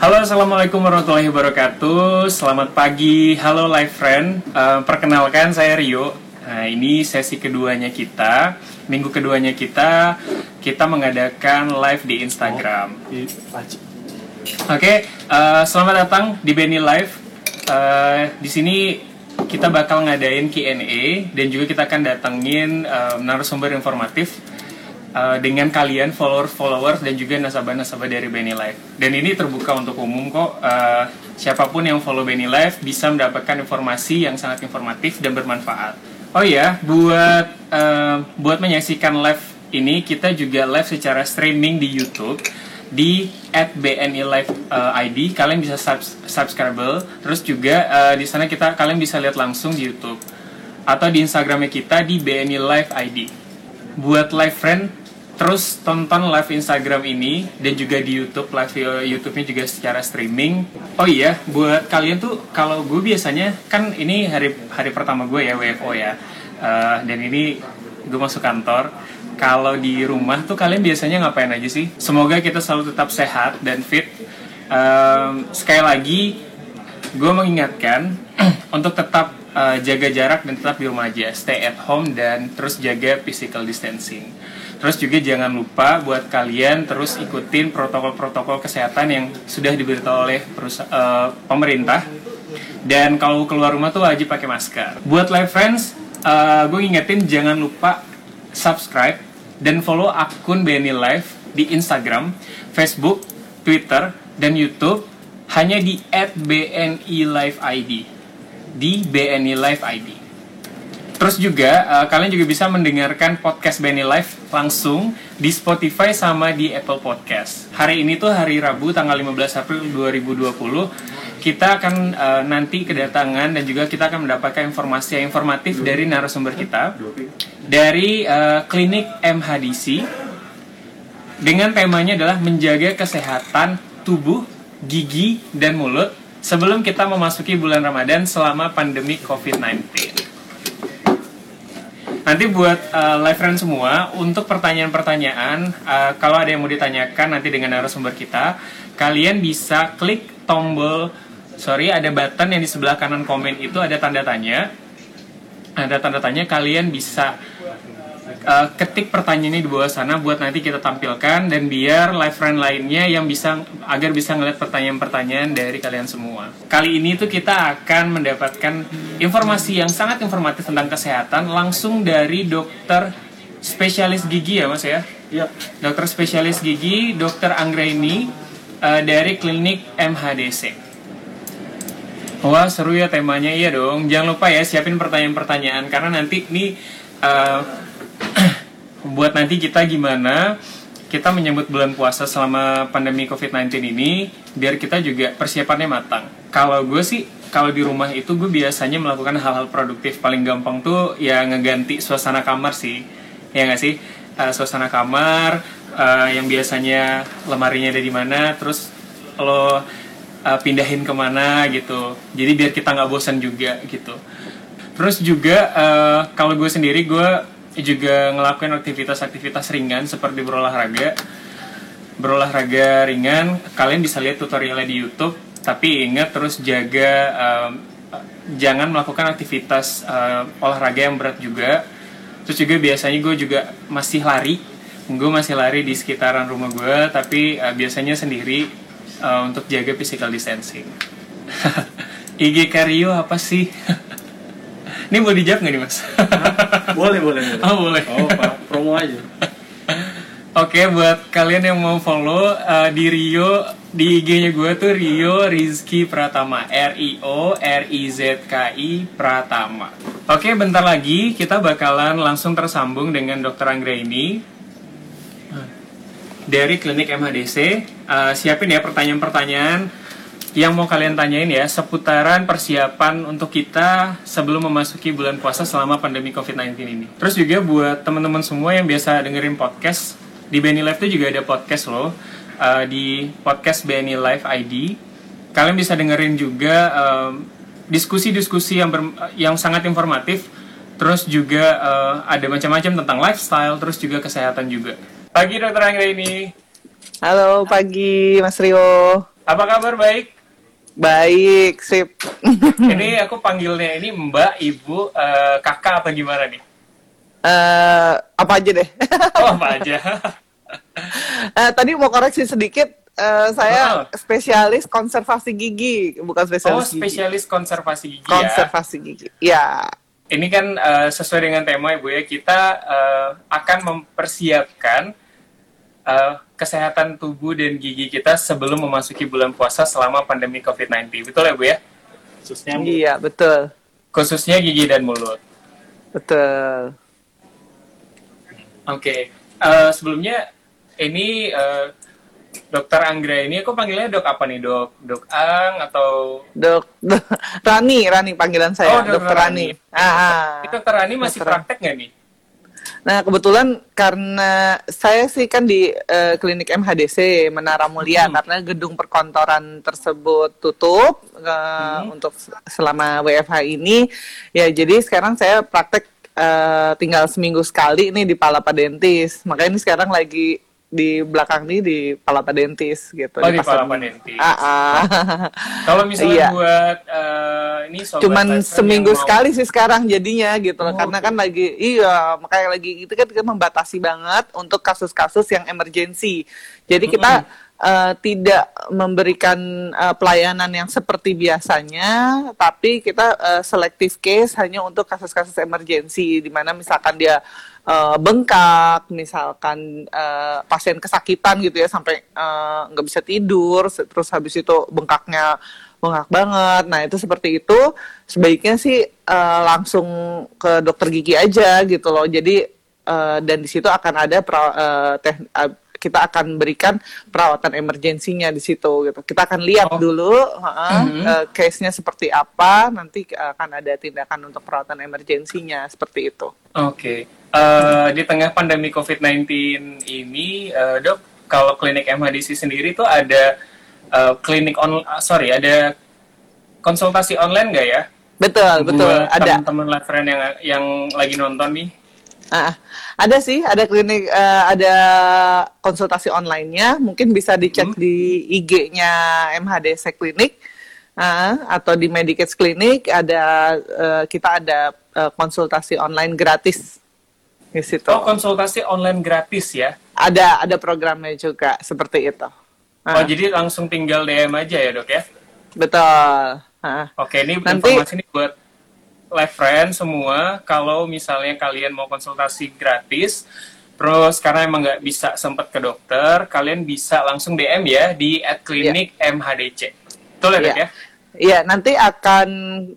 Halo, assalamualaikum warahmatullahi wabarakatuh. Selamat pagi, halo live friend. Uh, perkenalkan saya Rio. Nah, ini sesi keduanya kita. Minggu keduanya kita, kita mengadakan live di Instagram. Oke, okay, uh, selamat datang di Benny Live. Uh, di sini kita bakal ngadain Q&A dan juga kita akan datengin uh, narasumber informatif uh, dengan kalian follower-followers dan juga nasabah-nasabah dari Benny Live. Dan ini terbuka untuk umum kok. Uh, siapa pun yang follow Benny Live bisa mendapatkan informasi yang sangat informatif dan bermanfaat. Oh ya, buat uh, buat menyaksikan live ini kita juga live secara streaming di YouTube di at BNI Live uh, ID kalian bisa subs subscribe terus juga uh, di sana kita kalian bisa lihat langsung di YouTube atau di Instagramnya kita di BNI Live ID buat live friend terus tonton live Instagram ini dan juga di YouTube live eh, YouTube-nya juga secara streaming. Oh iya, buat kalian tuh kalau gue biasanya kan ini hari hari pertama gue ya WFO ya, uh, dan ini gue masuk kantor. Kalau di rumah tuh kalian biasanya ngapain aja sih? Semoga kita selalu tetap sehat dan fit. Um, sekali lagi, gue mengingatkan untuk tetap uh, jaga jarak dan tetap di rumah aja, stay at home dan terus jaga physical distancing. Terus juga jangan lupa buat kalian terus ikutin protokol-protokol kesehatan yang sudah diberitahu oleh uh, pemerintah. Dan kalau keluar rumah tuh wajib pakai masker. Buat live friends, uh, gue ngingetin jangan lupa subscribe dan follow akun BNI Live di Instagram, Facebook, Twitter, dan YouTube hanya di @bni_live_id di BNI Live ID. Terus juga uh, kalian juga bisa mendengarkan podcast Benny Live langsung di Spotify sama di Apple Podcast. Hari ini tuh hari Rabu tanggal 15 April 2020. Kita akan uh, nanti kedatangan dan juga kita akan mendapatkan informasi yang informatif dari narasumber kita dari uh, klinik MHDC dengan temanya adalah menjaga kesehatan tubuh, gigi, dan mulut sebelum kita memasuki bulan Ramadan selama pandemi COVID-19. Nanti buat uh, live friend semua, untuk pertanyaan-pertanyaan, uh, kalau ada yang mau ditanyakan nanti dengan narasumber kita, kalian bisa klik tombol, sorry, ada button yang di sebelah kanan komen itu ada tanda tanya. Ada tanda tanya, kalian bisa uh, ketik pertanyaannya di bawah sana buat nanti kita tampilkan dan biar live friend lainnya yang bisa agar bisa ngeliat pertanyaan-pertanyaan dari kalian semua. Kali ini tuh kita akan mendapatkan informasi yang sangat informatif tentang kesehatan langsung dari dokter spesialis gigi ya mas ya? Iya. Dokter spesialis gigi, dokter Anggraini uh, dari klinik MHDC. Wah seru ya temanya iya dong. Jangan lupa ya siapin pertanyaan-pertanyaan karena nanti nih uh, buat nanti kita gimana kita menyambut bulan puasa selama pandemi COVID-19 ini biar kita juga persiapannya matang. Kalau gue sih kalau di rumah itu gue biasanya melakukan hal-hal produktif. Paling gampang tuh ya ngeganti suasana kamar sih. Ya nggak sih? Uh, suasana kamar uh, yang biasanya lemarinya ada di mana terus lo uh, pindahin ke mana gitu. Jadi biar kita nggak bosan juga gitu. Terus juga uh, kalau gue sendiri gue juga ngelakuin aktivitas-aktivitas ringan seperti berolahraga. Berolahraga ringan. Kalian bisa lihat tutorialnya di YouTube. Tapi ingat terus jaga um, jangan melakukan aktivitas uh, olahraga yang berat juga. Terus juga biasanya gue juga masih lari. Gue masih lari di sekitaran rumah gue tapi uh, biasanya sendiri uh, untuk jaga physical distancing. IG Karyo apa sih Ini mau dijawab nggak nih mas? boleh boleh boleh. Oh boleh. Oh pak, promo aja. Oke, buat kalian yang mau follow uh, di Rio di IG-nya gue tuh Rio Rizky Pratama R I O R I Z K I Pratama. Oke, bentar lagi kita bakalan langsung tersambung dengan Dokter Anggra ini dari klinik MHDC. Uh, siapin ya pertanyaan-pertanyaan yang mau kalian tanyain ya seputaran persiapan untuk kita sebelum memasuki bulan puasa selama pandemi COVID-19 ini. Terus juga buat teman-teman semua yang biasa dengerin podcast, di Benny Live itu juga ada podcast loh, uh, di podcast Benny Live ID. Kalian bisa dengerin juga diskusi-diskusi um, yang ber, yang sangat informatif. Terus juga uh, ada macam-macam tentang lifestyle, terus juga kesehatan juga. Pagi Dokter Angga ini. Halo pagi Mas Rio. Apa kabar baik? Baik, sip. ini aku panggilnya ini Mbak, Ibu, uh, Kakak atau gimana nih? Uh, apa aja deh. oh, apa aja. uh, tadi mau koreksi sedikit, uh, saya oh. spesialis konservasi gigi, bukan spesialis. Oh, spesialis gigi. konservasi gigi. Konservasi ya? gigi, ya. Ini kan uh, sesuai dengan tema ibu ya, kita uh, akan mempersiapkan uh, kesehatan tubuh dan gigi kita sebelum memasuki bulan puasa selama pandemi COVID-19. Betul ya bu ya? Khususnya Iya betul. Khususnya gigi dan mulut. Betul. Oke, okay. uh, sebelumnya ini uh, Dokter Anggra ini aku panggilnya dok apa nih dok? Dok Ang atau dok, dok Rani, Rani panggilan saya. Oh, dokter Rani. Rani. Ah, ah. Dokter Rani masih dokter. praktek nggak nih? Nah kebetulan karena saya sih kan di uh, klinik MHDC Menara Mulia hmm. karena gedung perkantoran tersebut tutup uh, hmm. untuk selama WFH ini ya jadi sekarang saya praktek uh, tinggal seminggu sekali nih di Palapa Dentis. Makanya ini sekarang lagi di belakang nih di Palapa Dentis gitu. Oh di, di Palapa Dentis. Ah, ah. Kalau misalnya iya. buat uh, ini sobat cuman seminggu mau... sekali sih sekarang jadinya gitu loh. Oh, Karena kan lagi iya makanya lagi itu kan kita membatasi banget untuk kasus-kasus yang emergensi. Jadi kita mm -hmm uh, tidak memberikan uh, pelayanan yang seperti biasanya, tapi kita uh, selective case hanya untuk kasus-kasus emergensi, di mana misalkan dia uh, bengkak, misalkan uh, pasien kesakitan gitu ya sampai nggak uh, bisa tidur, terus habis itu bengkaknya bengkak banget. Nah itu seperti itu sebaiknya sih uh, langsung ke dokter gigi aja gitu loh. Jadi uh, dan di situ akan ada pra, uh, teh, uh, kita akan berikan perawatan emergensinya di situ gitu. Kita akan lihat oh. dulu uh, mm-hmm. uh, case-nya seperti apa, nanti akan ada tindakan untuk perawatan emergensinya seperti itu. Oke. Okay. Uh, di tengah pandemi COVID-19 ini, uh, Dok, kalau klinik MHDC sendiri tuh ada uh, klinik on uh, sorry, ada konsultasi online nggak ya? Betul, Buat betul. Ada teman-teman live friend yang yang lagi nonton nih Uh, ada sih, ada klinik, uh, ada konsultasi online-nya. Mungkin bisa dicek hmm. di IG-nya MHDC Klinik uh, atau di Medicate Klinik. Ada uh, kita ada uh, konsultasi online gratis di situ. Oh, konsultasi online gratis ya? Ada, ada programnya juga seperti itu. Oh, jadi langsung tinggal DM aja ya dok ya? Betul. Uh. Oke, ini Nanti, informasi ini buat live friend semua kalau misalnya kalian mau konsultasi gratis terus karena emang nggak bisa sempat ke dokter kalian bisa langsung DM ya di at klinik yeah. MHDC betul ya yeah. ya Iya, nanti akan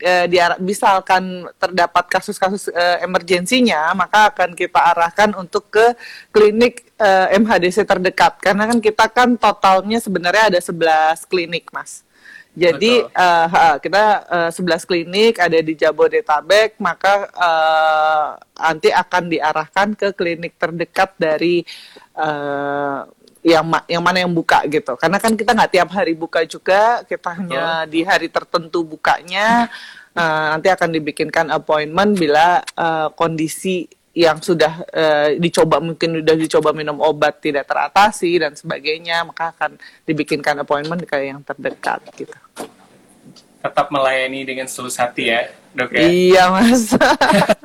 e, diarah, misalkan terdapat kasus-kasus e, emergensinya, maka akan kita arahkan untuk ke klinik e, MHDC terdekat. Karena kan kita kan totalnya sebenarnya ada 11 klinik, Mas. Jadi uh, kita uh, eh, 11 klinik ada di Jabodetabek, maka uh, nanti akan diarahkan ke klinik terdekat dari uh, yang ma yang mana yang buka gitu. Karena kan kita nggak tiap hari buka juga, kita hanya di hari tertentu bukanya. Uh, nanti akan dibikinkan appointment bila uh, kondisi yang sudah uh, dicoba mungkin sudah dicoba minum obat tidak teratasi dan sebagainya maka akan dibikinkan appointment ke yang terdekat gitu. Tetap melayani dengan selus hati ya dok ya? Iya mas.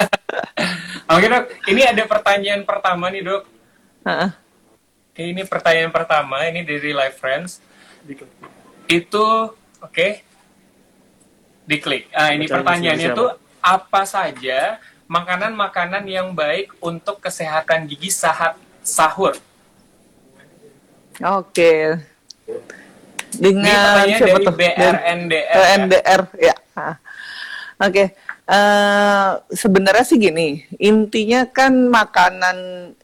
Oke dok. Ini ada pertanyaan pertama nih dok ini pertanyaan pertama ini dari live friends itu oke okay. diklik ah ini pertanyaannya tuh apa saja makanan-makanan yang baik untuk kesehatan gigi saat sahur. Oke. Dengan Ini siapa dari tuh? BRNDR. BRNDR ya. ya. Oke. Okay. Uh, sebenarnya sih gini, intinya kan makanan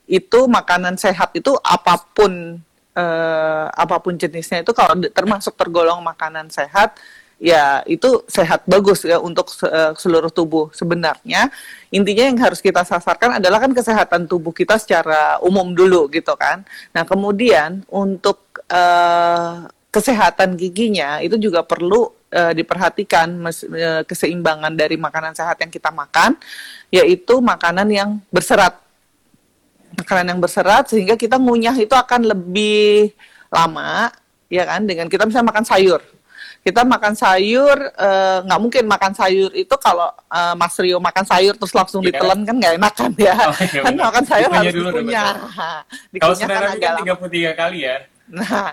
itu makanan sehat itu apa pun uh, apa pun jenisnya itu kalau termasuk tergolong makanan sehat ya itu sehat bagus ya untuk uh, seluruh tubuh sebenarnya. Intinya yang harus kita sasarkan adalah kan kesehatan tubuh kita secara umum dulu gitu kan. Nah kemudian untuk uh, kesehatan giginya itu juga perlu uh, diperhatikan mes, uh, keseimbangan dari makanan sehat yang kita makan yaitu makanan yang berserat makanan yang berserat sehingga kita ngunyah itu akan lebih lama ya kan? Dengan kita bisa makan sayur. Kita makan sayur eh, nggak mungkin makan sayur itu kalau eh, Mas Rio makan sayur terus langsung Iya. ditelan kan nggak enak kan ya. Oh, iya kan makan sayur Dikunyah harus dikunyah. Kalau Dikunyah kan agak kan lama. 33 kali ya. Nah,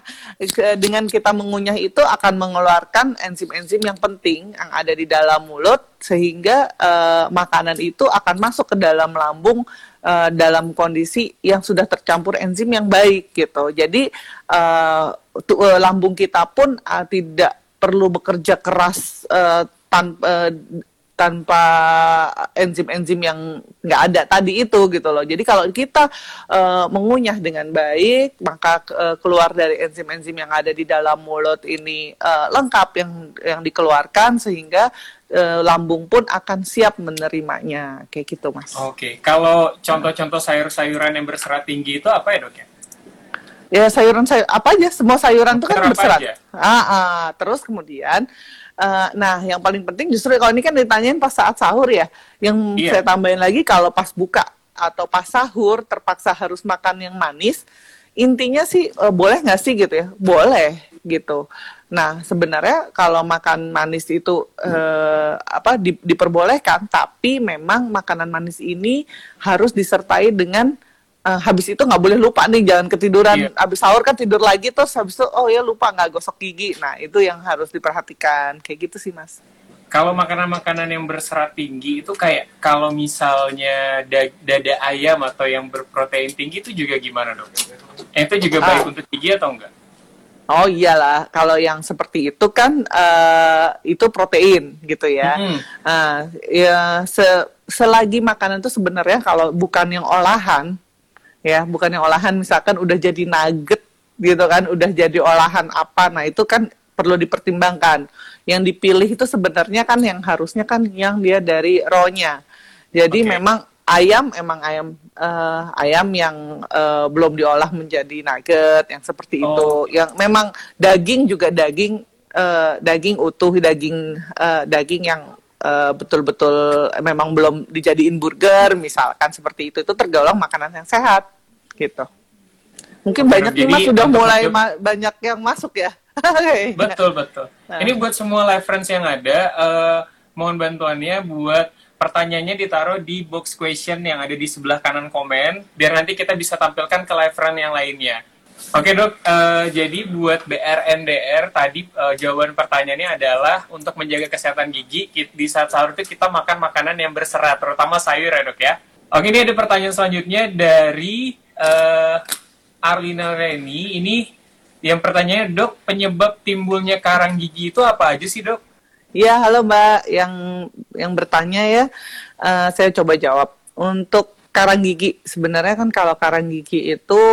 dengan kita mengunyah itu akan mengeluarkan enzim-enzim yang penting yang ada di dalam mulut sehingga eh, makanan itu akan masuk ke dalam lambung eh, dalam kondisi yang sudah tercampur enzim yang baik gitu. Jadi eh, tu- eh, lambung kita pun eh, tidak perlu bekerja keras eh, tanpa tanpa enzim-enzim yang nggak ada tadi itu gitu loh. Jadi kalau kita eh, mengunyah dengan baik, maka eh, keluar dari enzim-enzim yang ada di dalam mulut ini eh, lengkap yang yang dikeluarkan sehingga eh, lambung pun akan siap menerimanya kayak gitu mas. Oke, kalau contoh-contoh sayur-sayuran yang berserat tinggi itu apa ya dok ya? Ya sayuran sayur apa aja semua sayuran itu kan berserat. Ah, ah. terus kemudian eh, nah yang paling penting justru kalau ini kan ditanyain pas saat sahur ya. Yang Iya. saya tambahin lagi kalau pas buka atau pas sahur terpaksa harus makan yang manis. Intinya sih eh, boleh nggak sih gitu ya? Boleh gitu. Nah sebenarnya kalau makan manis itu eh, apa di- diperbolehkan, tapi memang makanan manis ini harus disertai dengan eh, habis itu nggak boleh lupa nih jangan ketiduran Iya. habis sahur kan tidur lagi terus habis itu oh ya lupa nggak gosok gigi nah itu yang harus diperhatikan kayak gitu sih mas Kalau makanan-makanan yang berserat tinggi itu kayak kalau misalnya da- dada ayam atau yang berprotein tinggi itu juga gimana dok? Itu juga Ah. baik untuk gigi atau enggak? oh iyalah kalau yang seperti itu kan eh, itu protein gitu ya Mm-mm. Nah, ya se- selagi makanan itu sebenarnya kalau bukan yang olahan, ya bukan yang olahan misalkan udah jadi nugget gitu kan, udah jadi olahan apa, nah itu kan perlu dipertimbangkan. Yang dipilih itu sebenarnya kan yang harusnya kan yang dia dari raw-nya. Jadi Oke. memang ayam emang ayam eh, ayam yang eh, belum diolah menjadi nugget yang seperti itu. Oh. Yang memang daging juga daging eh, daging utuh, daging eh, daging yang eh, betul-betul memang belum dijadiin burger misalkan seperti itu itu tergolong makanan yang sehat gitu. Mungkin Benar, banyak nih mas sudah mulai ma- banyak yang masuk ya. Betul betul. Nah. Ini buat semua live friends yang ada, eh, mohon bantuannya buat pertanyaannya ditaruh di box question yang ada di sebelah kanan komen, biar nanti kita bisa tampilkan ke live friend yang lainnya. Oke dok, eh, jadi buat BRNDR tadi eh, jawaban pertanyaannya adalah untuk menjaga kesehatan gigi ki- di saat sahur itu kita makan makanan yang berserat, terutama sayur ya dok ya. Oke ini ada pertanyaan selanjutnya dari eh, Arlina Reni. Ini yang pertanyaannya dok penyebab timbulnya karang gigi itu apa aja sih dok? Ya, halo Mbak yang yang bertanya ya. Eh, saya coba jawab. Untuk karang gigi, sebenarnya kan kalau karang gigi itu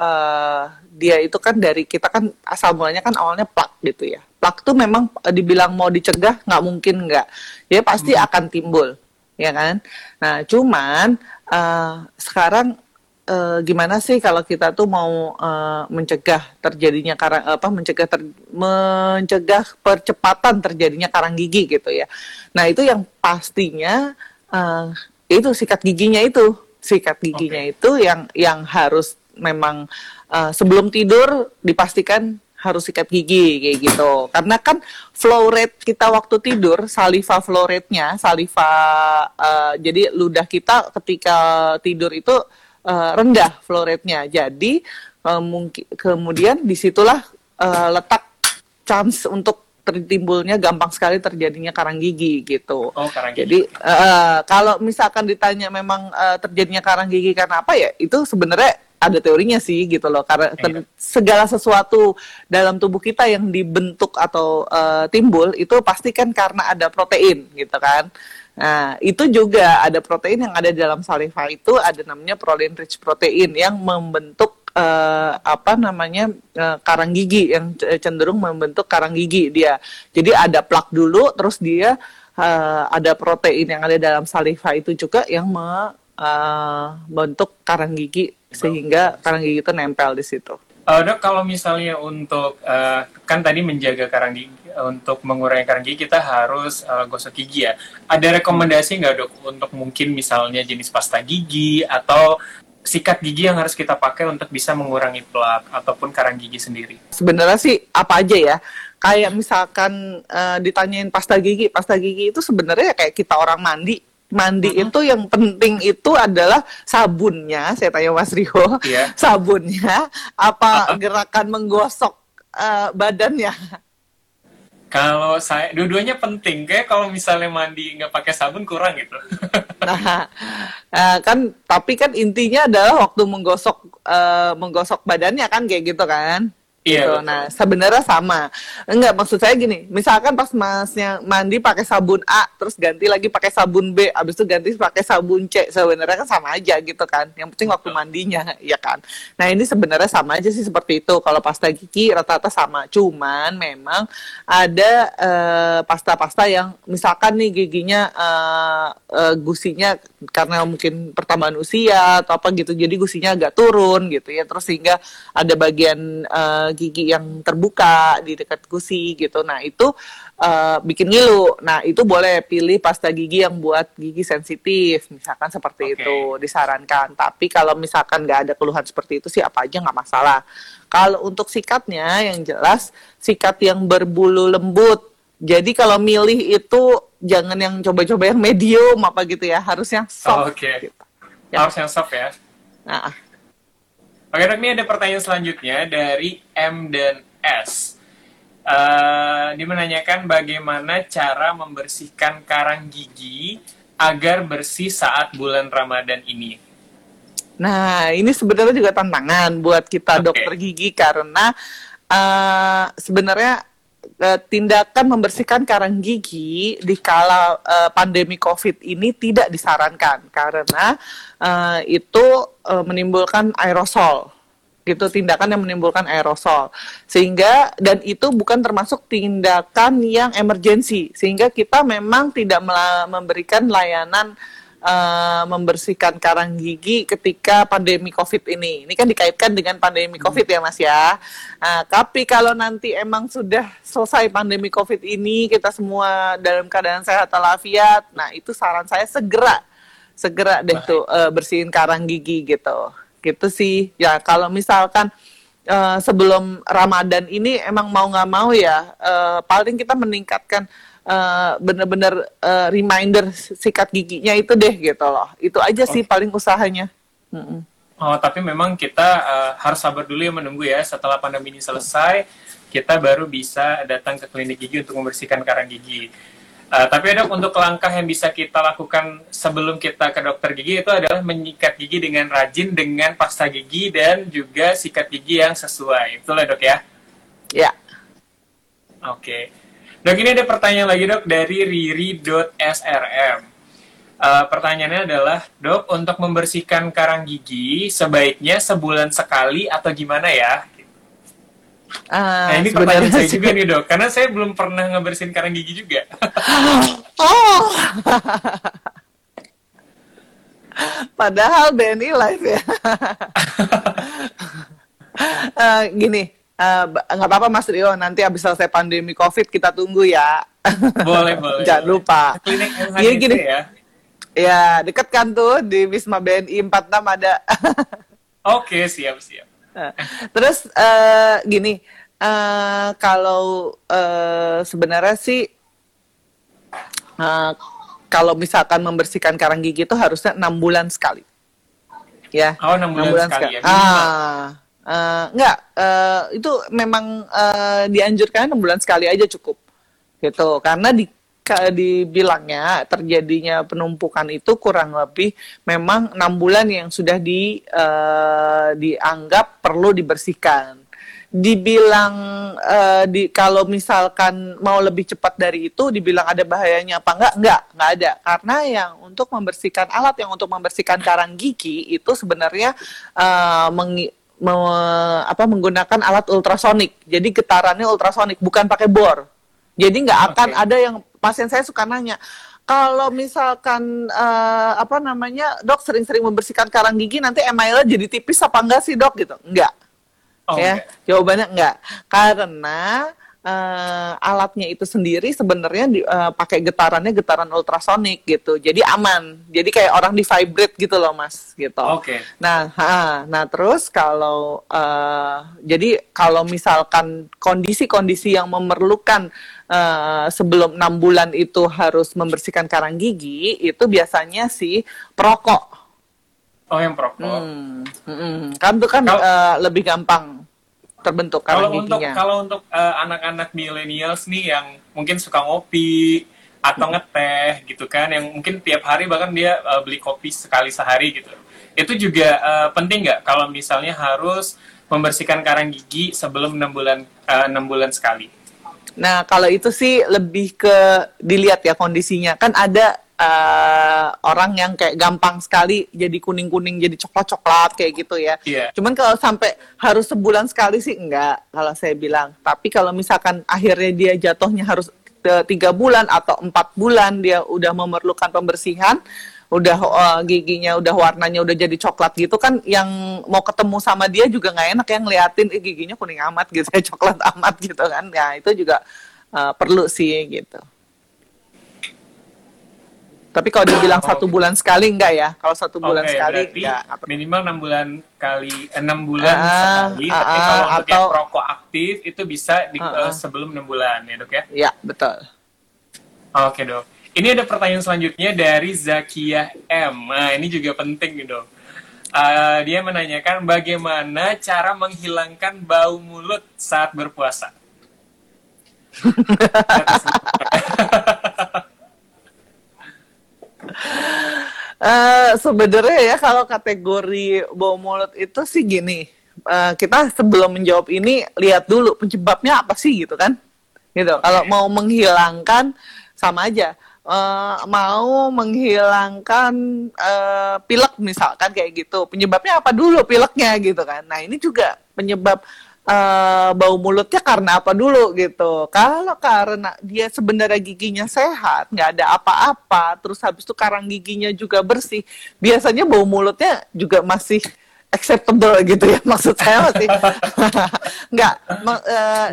eh, dia itu kan dari kita kan asal mulanya kan awalnya plak gitu ya. Plak tuh memang eh, dibilang mau dicegah nggak mungkin nggak. Ya pasti akan timbul, ya kan. Nah, cuman eh, sekarang eh, gimana sih kalau kita tuh mau eh, mencegah terjadinya karang apa mencegah ter- mencegah percepatan terjadinya karang gigi gitu ya. Nah, itu yang pastinya eh, itu sikat giginya itu. Sikat giginya itu yang yang harus memang eh, sebelum tidur dipastikan harus sikat gigi kayak gitu. Karena kan flow rate kita waktu tidur, saliva flow rate-nya, saliva eh, jadi ludah kita ketika tidur itu eh, rendah flow rate-nya. Jadi eh, mungkin kemudian di situlah eh, letak chance untuk tertimbulnya gampang sekali terjadinya karang gigi gitu. Oh karang gigi. Jadi eh, kalau misalkan ditanya memang eh, terjadinya karang gigi karena apa ya? Itu sebenarnya ada teorinya sih gitu loh. Karena ter- segala sesuatu dalam tubuh kita yang dibentuk atau eh, timbul itu pasti kan karena ada protein gitu kan. Nah, itu juga ada protein yang ada dalam saliva itu ada namanya proline rich protein yang membentuk eh, apa namanya eh, karang gigi yang cenderung membentuk karang gigi dia. Jadi ada plak dulu terus dia eh, ada protein yang ada dalam saliva itu juga yang membentuk karang gigi sehingga karang gigi itu nempel di situ. Eh, dok kalau misalnya untuk eh, kan tadi menjaga karang gigi untuk mengurangi karang gigi kita harus eh, gosok gigi ya. Ada rekomendasi nggak dok untuk mungkin misalnya jenis pasta gigi atau sikat gigi yang harus kita pakai untuk bisa mengurangi plak ataupun karang gigi sendiri? Sebenarnya sih apa aja ya. Kayak misalkan uh, ditanyain pasta gigi, pasta gigi itu sebenarnya kayak kita orang mandi. Mandi uh -huh. itu yang penting itu adalah sabunnya. Saya tanya Mas Rio, yeah. sabunnya apa uh -huh. gerakan menggosok uh, badannya? Kalau saya dua-duanya penting, kayak kalau misalnya mandi nggak pakai sabun kurang gitu. nah, uh, kan tapi kan intinya adalah waktu menggosok uh, menggosok badannya kan kayak gitu kan. Iya. Gitu. Nah, sebenarnya sama. Enggak, maksud saya gini, misalkan pas masnya mandi pakai sabun A, terus ganti lagi pakai sabun B, abis itu ganti pakai sabun C, sebenarnya kan sama aja gitu kan. Yang penting waktu mandinya, ya kan. Nah, ini sebenarnya sama aja sih seperti itu. Kalau pasta gigi rata-rata sama. Cuman memang ada uh, pasta-pasta yang misalkan nih giginya uh, uh, gusinya karena mungkin pertambahan usia atau apa gitu, jadi gusinya agak turun gitu ya. Terus sehingga ada bagian uh, gigi yang terbuka di dekat gusi gitu. Nah itu uh, bikin ngilu. Nah itu boleh pilih pasta gigi yang buat gigi sensitif, misalkan seperti okay. itu disarankan. Tapi kalau misalkan nggak ada keluhan seperti itu sih apa aja nggak masalah. Kalau untuk sikatnya yang jelas sikat yang berbulu lembut. Jadi kalau milih itu jangan yang coba-coba yang medium apa gitu ya, harus yang soft. Oh, Oke. Okay. Gitu. Ya. Harus yang soft ya. Nah, Oke dok, ini ada pertanyaan selanjutnya dari M dan S. Uh, dia menanyakan bagaimana cara membersihkan karang gigi agar bersih saat bulan Ramadan ini. Nah, ini sebenarnya juga tantangan buat kita okay. dokter gigi karena uh, sebenarnya uh, tindakan membersihkan karang gigi di kala uh, pandemi COVID ini tidak disarankan karena uh, itu uh, menimbulkan aerosol. Gitu tindakan yang menimbulkan aerosol. Sehingga dan itu bukan termasuk tindakan yang emergensi. Sehingga kita memang tidak memberikan layanan uh, membersihkan karang gigi ketika pandemi covid ini ini kan dikaitkan dengan pandemi hmm. covid ya mas ya uh, tapi kalau nanti emang sudah selesai pandemi covid ini kita semua dalam keadaan sehat walafiat nah itu saran saya segera segera deh Baik. tuh uh, bersihin karang gigi gitu gitu sih ya kalau misalkan uh, sebelum Ramadan ini emang mau nggak mau ya uh, paling kita meningkatkan uh, bener-bener uh, reminder sikat giginya itu deh gitu loh itu aja sih paling usahanya mm -mm. oh tapi memang kita uh, harus sabar dulu ya menunggu ya setelah pandemi ini selesai kita baru bisa datang ke klinik gigi untuk membersihkan karang gigi Uh, tapi dok untuk langkah yang bisa kita lakukan sebelum kita ke dokter gigi itu adalah menyikat gigi dengan rajin dengan pasta gigi dan juga sikat gigi yang sesuai. Betul ya dok ya? Ya. Oke. Okay. Dok ini ada pertanyaan lagi dok dari riri.srm. Uh, eh, pertanyaannya adalah dok untuk membersihkan karang gigi sebaiknya sebulan sekali atau gimana ya? Uh, nah ini pertanyaan saya juga nih dok, karena saya belum pernah ngebersihin karang gigi juga. oh. Padahal BNI live ya. uh, gini, uh, nggak apa-apa Mas Rio, nanti habis selesai pandemi COVID kita tunggu ya. Boleh, boleh. Jangan lupa. Klinik gini, gini. ya? Ya, deket kan tuh di Wisma BNI 46 ada. Oke, siap, siap. Terus uh, gini, uh, kalau uh, sebenarnya sih uh, kalau misalkan membersihkan karang gigi itu harusnya enam bulan sekali. Ya. Oh, enam bulan, bulan sekali. sekali. Ya, ah, uh, enggak, uh, itu memang uh, dianjurkan enam bulan sekali aja cukup. Gitu. Karena di dibilangnya terjadinya penumpukan itu kurang lebih memang enam bulan yang sudah di uh, dianggap perlu dibersihkan. Dibilang uh, di kalau misalkan mau lebih cepat dari itu, dibilang ada bahayanya apa enggak? Enggak, enggak ada. Karena yang untuk membersihkan alat yang untuk membersihkan karang gigi itu sebenarnya uh, me, apa menggunakan alat ultrasonik. Jadi getarannya ultrasonik, bukan pakai bor. Jadi nggak akan okay. ada yang pasien saya suka nanya, kalau misalkan uh, apa namanya dok sering-sering membersihkan karang gigi nanti emailnya jadi tipis apa enggak sih dok gitu enggak oh, ya okay. jawabannya enggak karena eh, alatnya itu sendiri sebenarnya eh, pakai getarannya getaran ultrasonik gitu. Jadi aman. Jadi kayak orang di vibrate gitu loh, Mas, gitu. Oke. Nah, ha, nah terus kalau eh, jadi kalau misalkan kondisi-kondisi yang memerlukan eh, sebelum enam bulan itu harus membersihkan karang gigi, itu biasanya si perokok. Oh, yang perokok. Hmm, mm-mm. kan itu kan eh, lebih gampang terbentuk Kalau untuk kalau untuk eh, anak-anak millennials nih yang mungkin suka ngopi atau ngeteh gitu kan, yang mungkin tiap hari bahkan dia eh, beli kopi sekali sehari gitu. Itu juga eh, penting nggak kalau misalnya harus membersihkan karang gigi sebelum enam bulan enam bulan sekali? Nah, kalau itu sih lebih ke dilihat ya kondisinya. Kan ada eh, orang yang kayak gampang sekali jadi kuning-kuning, jadi coklat-coklat kayak gitu ya. Iya. Cuman kalau sampai harus sebulan sekali sih enggak, kalau saya bilang. Tapi kalau misalkan akhirnya dia jatuhnya harus tiga bulan atau empat bulan dia udah memerlukan pembersihan, udah eh, giginya udah warnanya udah jadi coklat gitu kan, yang mau ketemu sama dia juga nggak enak ya ngeliatin eh, giginya kuning amat gitu, ya coklat amat gitu kan. Ya itu juga eh, perlu sih gitu. Tapi kalau dibilang Oh, satu bulan sekali enggak ya? Kalau satu bulan sekali enggak. Minimal enam bulan kali enam bulan Ah, sekali. ah, tapi ah, kalau untuk yang atau- perokok aktif itu bisa di, ah. eh, sebelum enam bulan ya dok ya. Ya, betul. Oke dok. Ini ada pertanyaan selanjutnya dari Zakia M. Nah ini juga penting nih dok. Eh, dia menanyakan bagaimana cara menghilangkan bau mulut saat berpuasa. Eh sebenarnya ya kalau kategori bau mulut itu sih gini, eh, kita sebelum menjawab ini lihat dulu penyebabnya apa sih gitu kan, gitu. Kalau mau menghilangkan sama aja, Eh, mau menghilangkan eh, pilek misalkan kayak gitu, penyebabnya apa dulu pileknya gitu kan. Nah ini juga penyebab eh, bau mulutnya karena apa dulu gitu. Kalau karena dia sebenarnya giginya sehat, nggak ada apa-apa, terus habis itu karang giginya juga bersih, biasanya bau mulutnya juga masih acceptable gitu ya maksud saya masih nggak eh,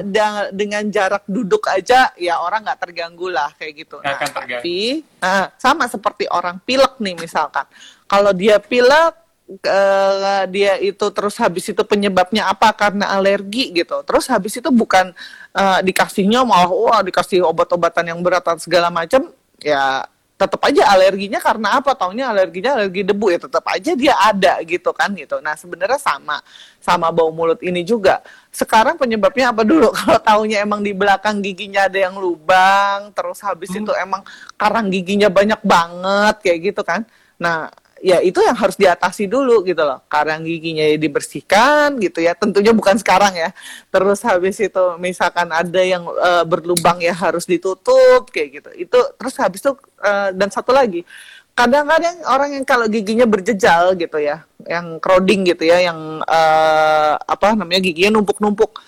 dengan jarak duduk aja ya orang nggak terganggu lah kayak gitu. Nggak Nah, akan terganggu. tapi nah, sama seperti orang pilek nih misalkan, kalau dia pilek eh, dia itu terus habis itu penyebabnya apa? Karena alergi gitu. Terus habis itu bukan eh, dikasihnya malah wah dikasih obat-obatan yang berat dan segala macam ya tetap aja alerginya karena apa? Taunya alerginya alergi debu ya tetap aja dia ada gitu kan gitu. Nah sebenarnya sama sama bau mulut ini juga. Sekarang penyebabnya apa dulu? Kalau taunya emang di belakang giginya ada yang lubang terus habis itu emang karang giginya banyak banget kayak gitu kan. Nah ya itu yang harus diatasi dulu gitu loh. Karang giginya ya dibersihkan gitu ya. Tentunya bukan sekarang ya. Terus habis itu misalkan ada yang eh, berlubang ya harus ditutup kayak gitu. Itu terus habis itu eh, dan satu lagi. Kadang-kadang orang yang kalau giginya berjejal gitu ya yang crowding gitu ya yang eh, apa namanya giginya numpuk-numpuk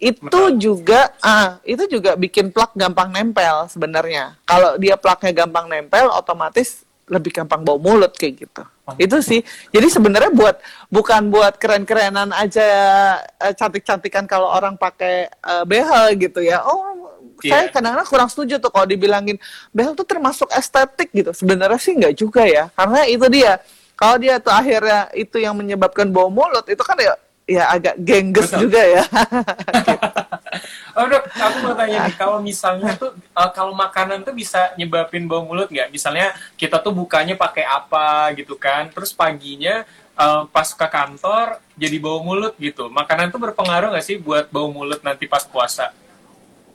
itu juga ah itu juga bikin plak gampang nempel sebenarnya. Kalau dia plaknya gampang nempel otomatis lebih gampang bau mulut kayak gitu. Oh. itu sih. Jadi sebenarnya buat bukan buat keren-kerenan aja eh, cantik-cantikan kalau orang pakai eh, behel gitu ya. Oh saya Iya. kadang-kadang kurang setuju tuh kalau dibilangin behel tuh termasuk estetik gitu. Sebenarnya sih nggak juga ya. Karena itu dia. Kalau dia tuh akhirnya itu yang menyebabkan bau mulut itu kan ya ya agak gengges Betul. juga ya Oh dok, aku mau tanya nih, kalau misalnya tuh eh, kalau makanan tuh bisa nyebabin bau mulut nggak? Misalnya kita tuh bukanya pakai apa gitu kan, terus paginya eh, pas ke kantor jadi bau mulut gitu. Makanan tuh berpengaruh nggak sih buat bau mulut nanti pas puasa?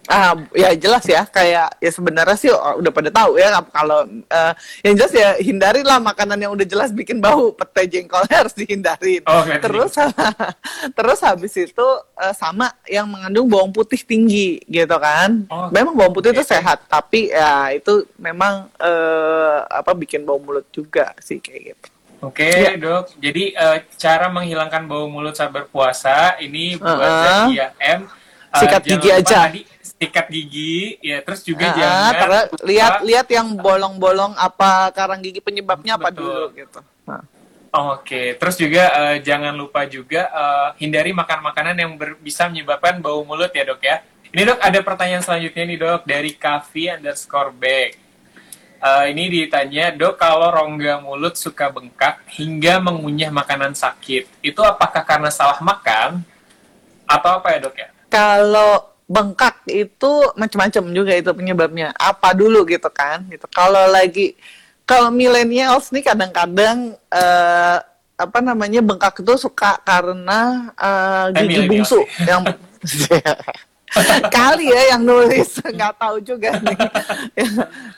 Ah, ya jelas ya, kayak ya sebenarnya sih oh, udah pada tahu ya kalau eh, yang jelas ya hindarilah makanan yang udah jelas bikin bau, pete jengkolnya harus dihindarin. Oh, nggak terus terus habis itu eh, sama yang mengandung bawang putih tinggi gitu kan. Oh, memang bawang putih itu oke. sehat, tapi ya itu memang eh, apa bikin bau mulut juga sih kayak gitu. Oke Iya. dok, jadi eh, cara menghilangkan bau mulut saat berpuasa ini buat Uh-uh. Zakia M. eh, Sikat jangan gigi lupa aja. Tadi sikat gigi, ya terus juga Ah, jangan terus lupa- lihat lihat yang bolong-bolong apa karang gigi penyebabnya apa Betul. dulu gitu. Nah. Oke, terus juga eh, jangan lupa juga eh, hindari makan makanan yang ber- bisa menyebabkan bau mulut ya dok ya. Ini dok ada pertanyaan selanjutnya nih dok dari Kavi underscore back. Uh, ini ditanya dok kalau rongga mulut suka bengkak hingga mengunyah makanan sakit itu apakah karena salah makan atau apa ya dok ya? Kalau bengkak itu macam-macam juga itu penyebabnya. Apa dulu gitu kan? Gitu. Kalau lagi kalau millennials nih kadang-kadang uh, apa namanya bengkak itu suka karena uh, gigi bungsu yang kali ya yang nulis nggak tahu juga nih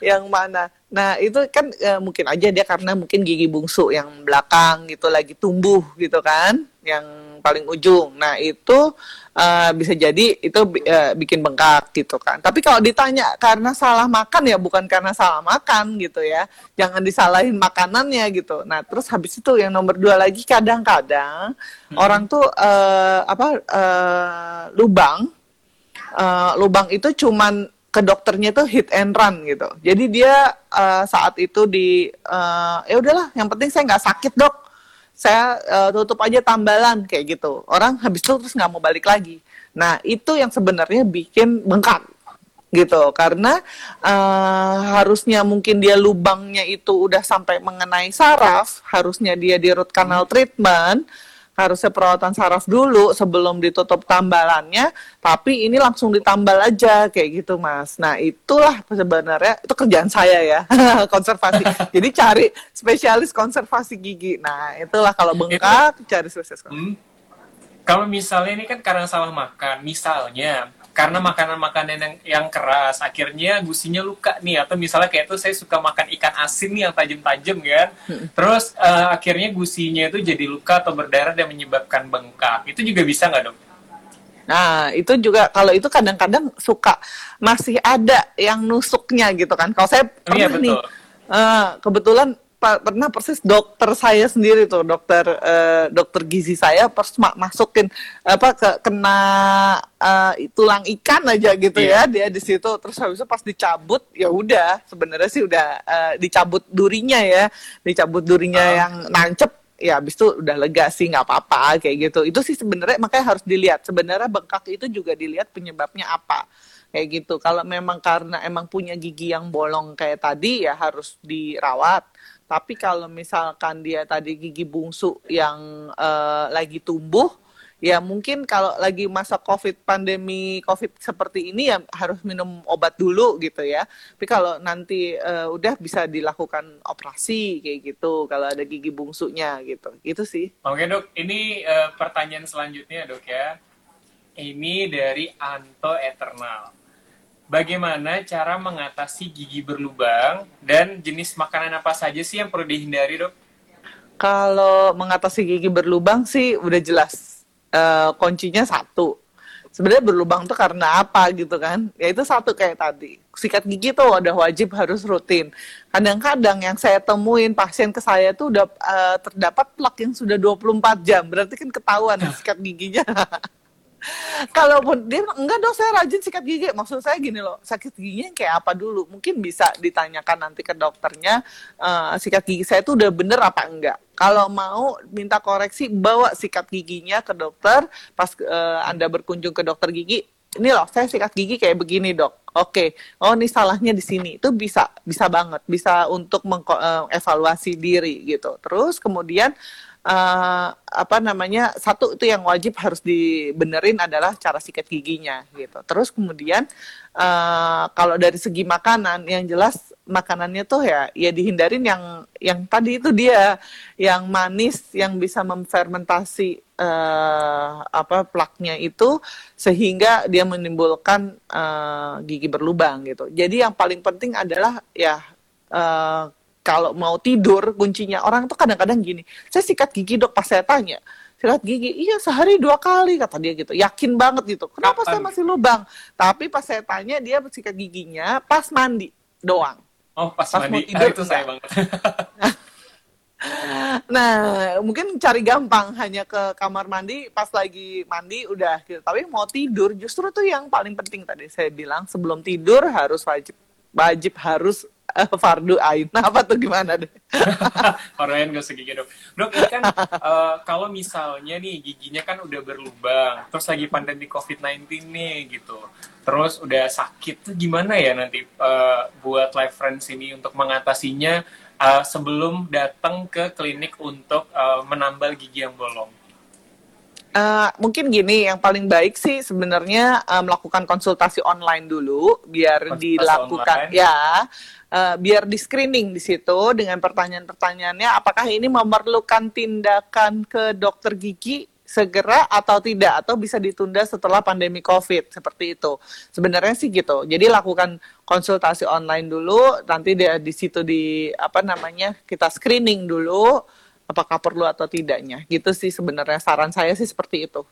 yang, mana nah itu kan uh, mungkin aja dia karena mungkin gigi bungsu yang belakang gitu lagi tumbuh gitu kan yang paling ujung. Nah itu uh, bisa jadi itu uh, bikin bengkak gitu kan. Tapi kalau ditanya karena salah makan ya bukan karena salah makan gitu ya. Jangan disalahin makanannya gitu. Nah terus habis itu yang nomor dua lagi kadang-kadang hmm. orang tuh uh, apa uh, lubang uh, lubang itu cuman ke dokternya itu hit and run gitu. Jadi dia uh, saat itu di uh, ya udahlah, yang penting saya nggak sakit dok saya uh, tutup aja tambalan kayak gitu. Orang habis itu terus nggak mau balik lagi. Nah itu yang sebenarnya bikin bengkak gitu karena uh, harusnya mungkin dia lubangnya itu udah sampai mengenai saraf harusnya dia di root canal treatment harusnya perawatan saraf dulu sebelum ditutup tambalannya, tapi ini langsung ditambal aja kayak gitu mas. Nah itulah sebenarnya itu kerjaan saya ya konservasi. Jadi cari spesialis konservasi gigi. Nah itulah kalau bengkak cari spesialis. Hmm. Kalau misalnya ini kan karena salah makan, misalnya karena makanan-makanan yang, yang keras akhirnya gusinya luka nih atau misalnya kayak itu saya suka makan ikan asin nih yang tajam-tajam kan hmm. terus uh, akhirnya gusinya itu jadi luka atau berdarah dan menyebabkan bengkak itu juga bisa nggak dok? Nah itu juga kalau itu kadang-kadang suka masih ada yang nusuknya gitu kan kalau saya oh, iya, pernah iya, nih uh, kebetulan pernah persis dokter saya sendiri tuh dokter uh, dokter gizi saya pers masukin apa ke kena uh, tulang ikan aja gitu yeah. ya dia di situ terus habis itu pas dicabut ya udah sebenarnya sih udah uh, dicabut durinya ya dicabut durinya uh. yang nancep ya habis itu udah lega sih nggak apa-apa kayak gitu itu sih sebenarnya makanya harus dilihat sebenarnya bengkak itu juga dilihat penyebabnya apa kayak gitu kalau memang karena emang punya gigi yang bolong kayak tadi ya harus dirawat tapi kalau misalkan dia tadi gigi bungsu yang uh, lagi tumbuh, ya mungkin kalau lagi masa COVID pandemi COVID seperti ini ya harus minum obat dulu gitu ya. Tapi kalau nanti uh, udah bisa dilakukan operasi kayak gitu kalau ada gigi bungsunya gitu. Gitu sih. Oke dok, ini uh, pertanyaan selanjutnya dok ya. Ini dari Anto Eternal bagaimana cara mengatasi gigi berlubang dan jenis makanan apa saja sih yang perlu dihindari dok? Kalau mengatasi gigi berlubang sih udah jelas uh, kuncinya satu. Sebenarnya berlubang tuh karena apa gitu kan? Ya itu satu kayak tadi. Sikat gigi tuh udah wajib harus rutin. Kadang-kadang yang saya temuin pasien ke saya tuh udah uh, terdapat plak yang sudah 24 jam. Berarti kan ketahuan sikat giginya. Kalaupun dia enggak dong saya rajin sikat gigi. Maksud saya gini loh, sakit giginya kayak apa dulu? Mungkin bisa ditanyakan nanti ke dokternya uh, sikat gigi saya itu udah bener apa enggak. Kalau mau minta koreksi, bawa sikat giginya ke dokter. Pas uh, Anda berkunjung ke dokter gigi, ini loh saya sikat gigi kayak begini dok. Oke, okay. oh ini salahnya di sini. Itu bisa bisa banget, bisa untuk mengevaluasi diri gitu. Terus kemudian uh, apa namanya satu itu yang wajib harus dibenerin adalah cara sikat giginya gitu. Terus kemudian uh, kalau dari segi makanan yang jelas makanannya tuh ya ya dihindarin yang yang tadi itu dia yang manis yang bisa memfermentasi uh, apa plaknya itu sehingga dia menimbulkan uh, gigi berlubang gitu. Jadi yang paling penting adalah ya uh, kalau mau tidur kuncinya. Orang tuh kadang-kadang gini saya sikat gigi dok pas saya tanya. Sikat gigi iya sehari dua kali kata dia gitu. Yakin banget gitu. Kenapa Kapan? saya masih lubang? Tapi pas saya tanya dia sikat giginya pas mandi doang. Oh pas, pas mandi. tidur, ah, itu saya banget. Nah mungkin cari gampang hanya ke kamar mandi pas lagi mandi udah gitu. Tapi mau tidur justru tuh yang paling penting tadi saya bilang sebelum tidur harus wajib wajib harus fardu ain. Apa tuh gimana deh? fardu ain gak usah gigi dok. Dok, ini kan uh, kalau misalnya nih giginya kan udah berlubang, terus lagi pandemi COVID-19 nih gitu, terus udah sakit tuh gimana ya nanti uh, buat life friends ini untuk mengatasinya uh, sebelum datang ke klinik untuk uh, menambal gigi yang bolong? Uh, mungkin gini, yang paling baik sih sebenarnya uh, melakukan konsultasi online dulu, biar konsultasi dilakukan online. ya, uh, biar di screening di situ dengan pertanyaan-pertanyaannya, apakah ini memerlukan tindakan ke dokter gigi segera atau tidak, atau bisa ditunda setelah pandemi COVID seperti itu. Sebenarnya sih gitu. Jadi lakukan konsultasi online dulu, nanti dia di situ di apa namanya kita screening dulu apakah perlu atau tidaknya. Gitu sih sebenarnya saran saya sih seperti itu.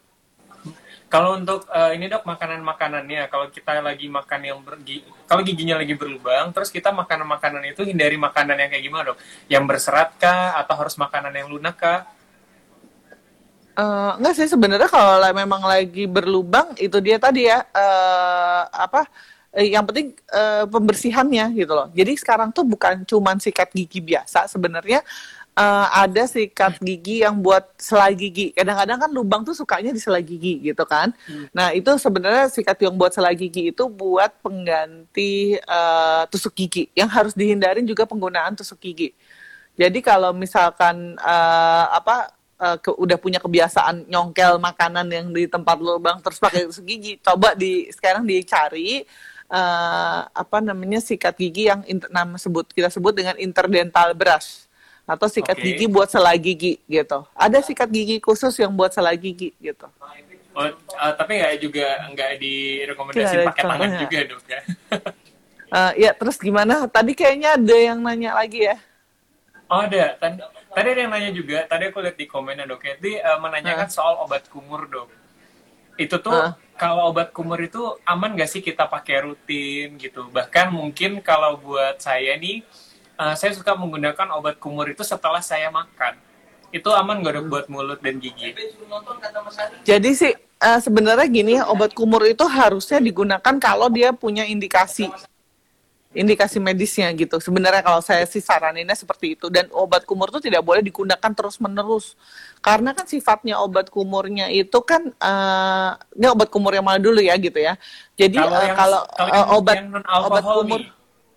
Kalau untuk uh, ini dok makanan-makanannya, kalau kita lagi makan yang bergi, kalau giginya lagi berlubang, terus kita makanan-makanan itu hindari makanan yang kayak gimana dok? Yang berserat kah atau harus makanan yang lunak kah? Uh, enggak sih sebenarnya kalau memang lagi berlubang itu dia tadi ya uh, apa yang penting uh, pembersihannya gitu loh. Jadi sekarang tuh bukan cuman sikat gigi biasa sebenarnya uh, ada sikat gigi yang buat selai gigi. Kadang-kadang kan lubang tuh sukanya di selai gigi gitu kan. Hmm. Nah itu sebenarnya sikat yang buat selai gigi itu buat pengganti uh, tusuk gigi. Yang harus dihindarin juga penggunaan tusuk gigi. Jadi kalau misalkan uh, apa uh, ke, udah punya kebiasaan nyongkel makanan yang di tempat lubang terus pakai tusuk gigi, coba di sekarang dicari uh, apa namanya sikat gigi yang nama sebut kita sebut dengan interdental brush atau sikat okay. gigi buat selai gigi gitu. Ada sikat gigi khusus yang buat selai gigi gitu. Oh, uh, tapi nggak juga nggak direkomendasi pakai tangan juga dok ya? uh, ya terus gimana? Tadi kayaknya ada yang nanya lagi ya? Oh ada. Tadi, tadi ada yang nanya juga. Tadi aku lihat di komennya dok ya. Dia uh, menanyakan uh. soal obat kumur dok. Itu tuh uh. kalau obat kumur itu aman nggak sih kita pakai rutin gitu? Bahkan mungkin kalau buat saya nih uh, saya suka menggunakan obat kumur itu setelah saya makan. Itu aman gak dok buat mulut dan gigi? Jadi sih uh, sebenarnya gini obat kumur itu harusnya digunakan kalau dia punya indikasi indikasi medisnya gitu. Sebenarnya kalau saya sih saraninnya seperti itu dan obat kumur itu tidak boleh digunakan terus menerus karena kan sifatnya obat kumurnya itu kan uh, ini obat kumur yang mana dulu ya gitu ya. Jadi kalau, uh, yang, kalau, kalau uh, obat obat kumur nih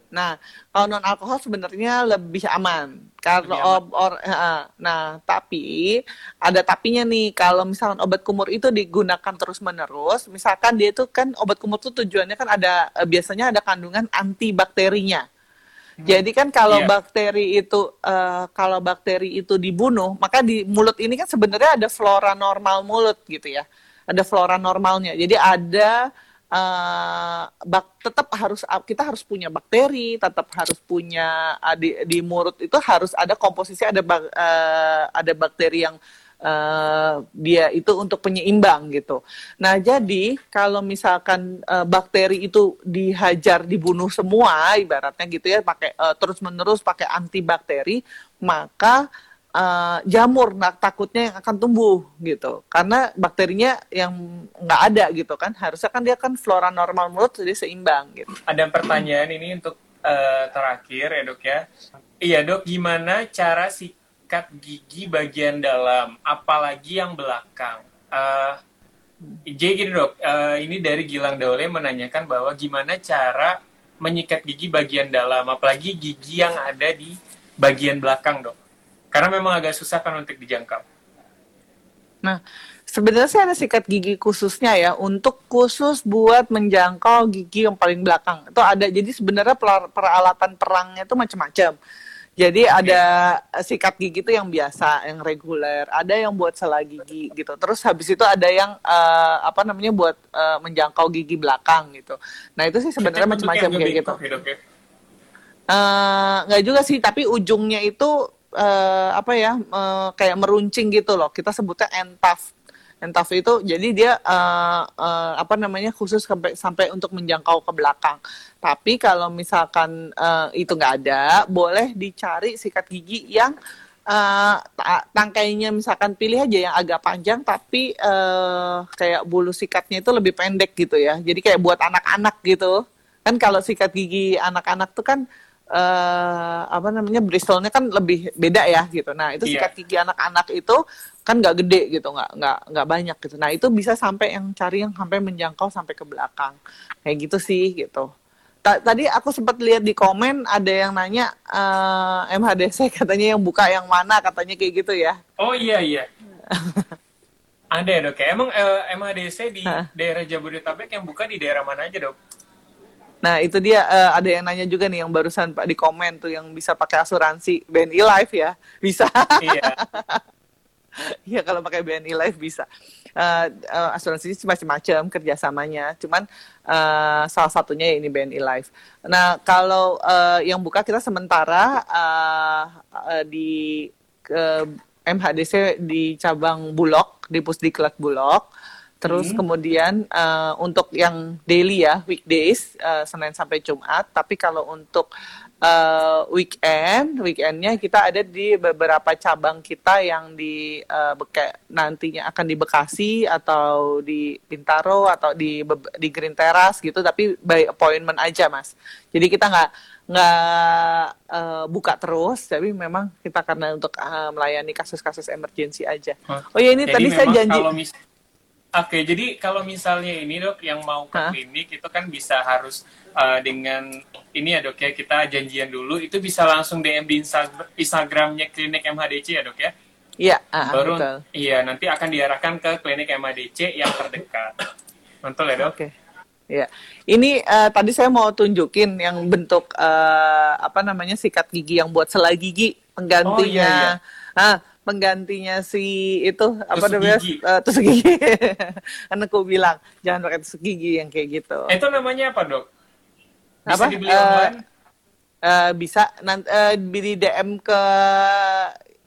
Nah, kalau non alkohol sebenarnya lebih aman. Kalau or, uh, nah, tapi ada tapinya nih. Kalau misalkan obat kumur itu digunakan terus menerus, misalkan dia itu kan obat kumur itu tujuannya kan ada uh, biasanya ada kandungan antibakterinya. Hmm. Jadi kan kalau yeah. bakteri itu uh, kalau bakteri itu dibunuh, maka di mulut ini kan sebenarnya ada flora normal mulut gitu ya. Ada flora normalnya. Jadi ada uh, bak tetap harus kita harus punya bakteri, tetap harus punya uh, di, di mulut itu harus ada komposisi ada bak, uh, ada bakteri yang uh, dia itu untuk penyeimbang gitu. Nah jadi kalau misalkan uh, bakteri itu dihajar dibunuh semua ibaratnya gitu ya pakai uh, terus menerus pakai antibakteri maka uh, jamur nah takutnya yang akan tumbuh gitu. Karena bakterinya yang nggak ada gitu kan. Harusnya kan dia kan flora normal mulut jadi seimbang gitu. Ada pertanyaan ini untuk uh, terakhir ya dok ya. Iya dok gimana cara sikat gigi bagian dalam apalagi yang belakang? Uh, jadi gini dok uh, ini dari Gilang Daule menanyakan bahwa gimana cara menyikat gigi bagian dalam apalagi gigi yang ada di bagian belakang dok karena memang agak susah kan untuk dijangkau. Nah, sebenarnya saya ada sikat gigi khususnya ya untuk khusus buat menjangkau gigi yang paling belakang. Itu ada jadi sebenarnya peralatan perangnya itu macam-macam. Jadi okay. ada sikat gigi itu yang biasa, yang reguler, ada yang buat selai gigi gitu. Terus habis itu ada yang uh, apa namanya buat uh, menjangkau gigi belakang gitu. Nah itu sih sebenarnya macam-macam kayak gitu. Uh, nggak juga sih, tapi ujungnya itu uh, apa ya uh, kayak meruncing gitu loh. Kita sebutnya entaf. Entaf itu jadi dia uh, uh, apa namanya khusus sampai sampai untuk menjangkau ke belakang. Tapi kalau misalkan uh, itu nggak ada boleh dicari sikat gigi yang uh, tangkainya misalkan pilih aja yang agak panjang tapi uh, kayak bulu sikatnya itu lebih pendek gitu ya. Jadi kayak buat anak-anak gitu. Kan kalau sikat gigi anak-anak tuh kan eh, apa namanya bristolnya kan lebih beda ya gitu. Nah itu Iya. sikat gigi anak-anak itu kan nggak gede gitu, nggak nggak nggak banyak gitu. Nah itu bisa sampai yang cari yang sampai menjangkau sampai ke belakang kayak gitu sih gitu. Ta- Tadi aku sempat lihat di komen ada yang nanya eh, MHDC katanya yang buka yang mana katanya kayak gitu ya. Oh iya iya. Ada ya dok. Emang eh, MHDC di Hah? daerah Jabodetabek yang buka di daerah mana aja dok? Nah itu dia eh, ada yang nanya juga nih yang barusan Pak di komen tuh yang bisa pakai asuransi BNI Life ya bisa. iya. Iya kalau pakai BNI Life bisa. Eh, eh, asuransi sih macam-macam kerjasamanya. Cuman eh, salah satunya ya ini BNI Life. Nah kalau eh, yang buka kita sementara eh, eh, di ke MHDC di cabang Bulog di Pusdiklat Bulog. Terus kemudian eh, untuk yang daily ya weekdays eh, Senin sampai Jumat. Tapi kalau untuk eh, weekend, weekendnya kita ada di beberapa cabang kita yang di eh, Beke- nantinya akan di Bekasi atau di Bintaro atau di di Green Terrace gitu. Tapi by appointment aja mas. Jadi kita nggak nggak eh, buka terus, tapi memang kita karena untuk eh, melayani kasus-kasus emergency aja. Hah? Oh ya ini Jadi tadi saya janji. Kalau mis- Oke, jadi kalau misalnya ini dok yang mau ke Hah? klinik itu kan bisa harus uh, dengan ini ya dok ya kita janjian dulu itu bisa langsung DM di Insta- Instagramnya klinik MHDC ya dok ya. Iya, ah, Baru betul. iya nanti akan diarahkan ke klinik MHDC yang terdekat. Mantul ya dok. Oke. Iya. Ini eh, tadi saya mau tunjukin yang bentuk eh, apa namanya sikat gigi yang buat selai gigi penggantinya. Ah, penggantinya si itu apa namanya? Eh, tusuk gigi. Aku bilang jangan pakai tusuk gigi yang kayak gitu. Itu namanya apa dok? Bisa Apa? dibeli Eh, online? Eh, bisa nanti di DM ke